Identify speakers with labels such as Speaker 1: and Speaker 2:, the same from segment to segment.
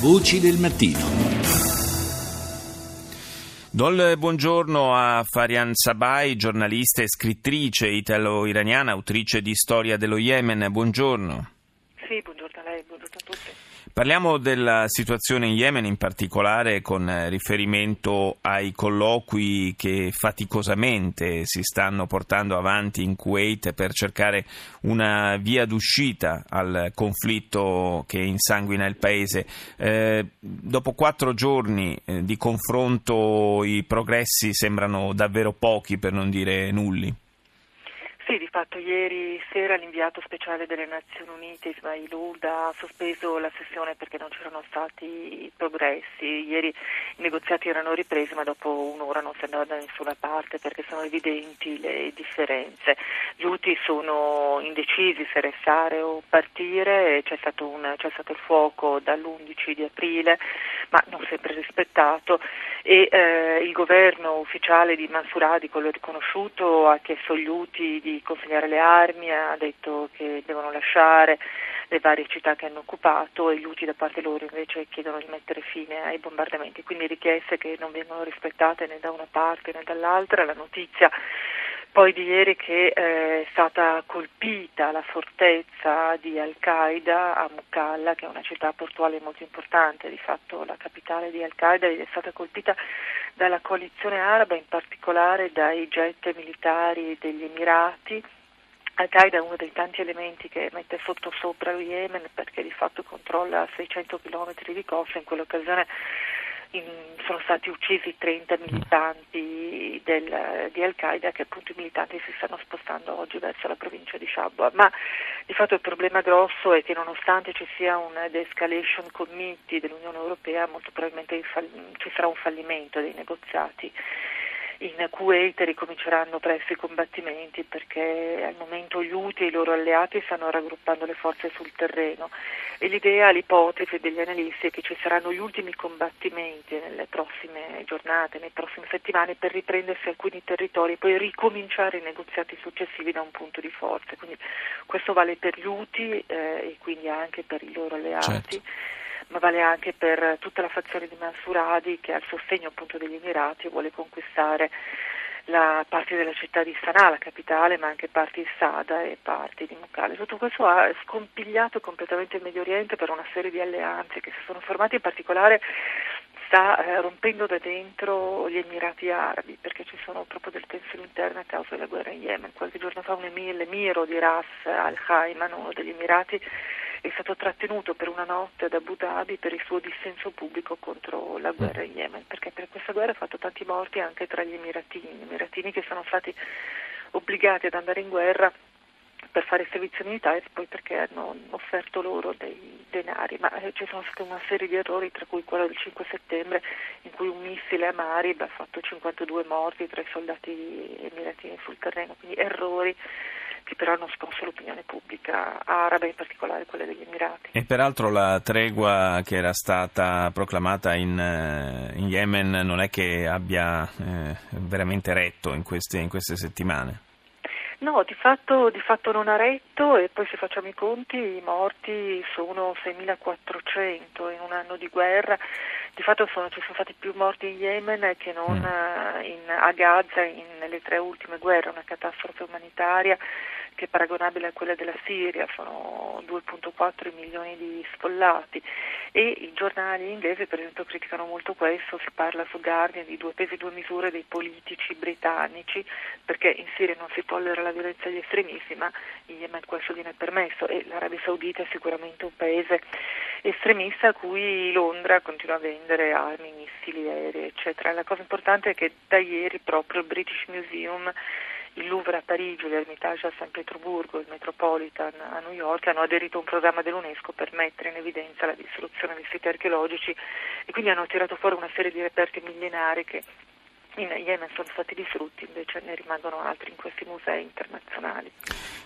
Speaker 1: Voci del mattino.
Speaker 2: Do il buongiorno a Farian Sabai, giornalista e scrittrice italo-iraniana, autrice di Storia dello Yemen. Buongiorno.
Speaker 3: Sì, buongiorno a lei, buongiorno a tutti.
Speaker 2: Parliamo della situazione in Yemen, in particolare con riferimento ai colloqui che faticosamente si stanno portando avanti in Kuwait per cercare una via d'uscita al conflitto che insanguina il paese. Eh, dopo quattro giorni eh, di confronto i progressi sembrano davvero pochi, per non dire nulli.
Speaker 3: Sì, di fatto ieri sera l'inviato speciale delle Nazioni Unite Ismail Ulda ha sospeso la sessione perché non c'erano stati progressi. Ieri i negoziati erano ripresi ma dopo un'ora non si andava da nessuna parte perché sono evidenti le differenze. Gli UTI sono indecisi se restare o partire, c'è stato, un, c'è stato il fuoco dall'11 di aprile ma non sempre rispettato e eh, il governo ufficiale di Mansuradi, quello riconosciuto, ha chiesto agli UTI di consegnare le armi, ha detto che devono lasciare le varie città che hanno occupato e gli UTI da parte loro invece chiedono di mettere fine ai bombardamenti, quindi richieste che non vengono rispettate né da una parte né dall'altra. La notizia poi di ieri che eh, è stata colpita la fortezza di Al-Qaeda a Mukalla, che è una città portuale molto importante, di fatto la capitale di Al-Qaeda, ed è stata colpita dalla coalizione araba, in particolare dai jet militari degli Emirati. Al-Qaeda è uno dei tanti elementi che mette sotto sopra lo Yemen perché di fatto controlla 600 km di costa, in quell'occasione sono stati uccisi 30 militanti del, di Al-Qaeda che appunto i militanti si stanno spostando oggi verso la provincia di Shabwa. Ma di fatto il problema grosso è che nonostante ci sia un de-escalation committee dell'Unione Europea molto probabilmente ci sarà un fallimento dei negoziati in Kuwait ricominceranno presto i combattimenti perché al momento gli UTI e i loro alleati stanno raggruppando le forze sul terreno e l'idea, l'ipotesi degli analisti è che ci saranno gli ultimi combattimenti nelle prossime giornate, nelle prossime settimane per riprendersi alcuni territori e poi ricominciare i negoziati successivi da un punto di forza. Quindi questo vale per gli UTI eh, e quindi anche per i loro alleati. Certo ma vale anche per tutta la fazione di Mansuradi che al sostegno appunto degli Emirati vuole conquistare la parte della città di Sanaa, la capitale, ma anche parti di Sada e parti di Mucale. Tutto questo ha scompigliato completamente il Medio Oriente per una serie di alleanze che si sono formate, in particolare sta eh, rompendo da dentro gli Emirati Arabi, perché ci sono proprio delle tensioni interne a causa della guerra in Yemen. Qualche giorno fa un emir, l'emiro di Ras al-Khayman, uno degli Emirati, è stato trattenuto per una notte ad Abu Dhabi per il suo dissenso pubblico contro la guerra in Yemen, perché per questa guerra ha fatto tanti morti anche tra gli Emiratini, gli Emiratini che sono stati obbligati ad andare in guerra per fare servizio militare e poi perché hanno offerto loro dei denari, ma eh, ci sono state una serie di errori, tra cui quello del 5 settembre in cui un missile a Marib ha fatto 52 morti tra i soldati emiratini sul terreno, quindi errori che però hanno scosso l'opinione pubblica araba, in particolare quella degli Emirati.
Speaker 2: E peraltro la tregua che era stata proclamata in, eh, in Yemen non è che abbia eh, veramente retto in queste, in queste settimane?
Speaker 3: No, di fatto, di fatto, non ha retto e poi se facciamo i conti i morti sono 6.400 in un anno di guerra, di fatto sono, ci sono stati più morti in Yemen che non mm. in, a Gaza in, nelle tre ultime guerre, una catastrofe umanitaria che è paragonabile a quella della Siria, sono 2.4 milioni di sfollati e i giornali inglesi per esempio criticano molto questo, si parla su Guardian di due pesi e due misure dei politici britannici perché in Siria non si tollera la violenza degli estremisti ma in Yemen questo viene permesso e l'Arabia Saudita è sicuramente un paese estremista a cui Londra continua a vendere armi, missili, aerei eccetera. La cosa importante è che da ieri proprio il British Museum il Louvre a Parigi, l'Ermitage a San Pietroburgo, il Metropolitan a New York hanno aderito a un programma dell'UNESCO per mettere in evidenza la distruzione dei siti archeologici e quindi hanno tirato fuori una serie di reperti millenari che in Yemen sono stati distrutti, invece ne rimangono altri in questi musei internazionali.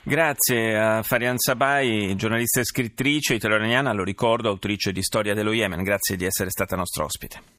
Speaker 2: Grazie a Farian Sabai, giornalista e scrittrice italo-iraniana, lo ricordo, autrice di Storia dello Yemen. Grazie di essere stata nostra ospite.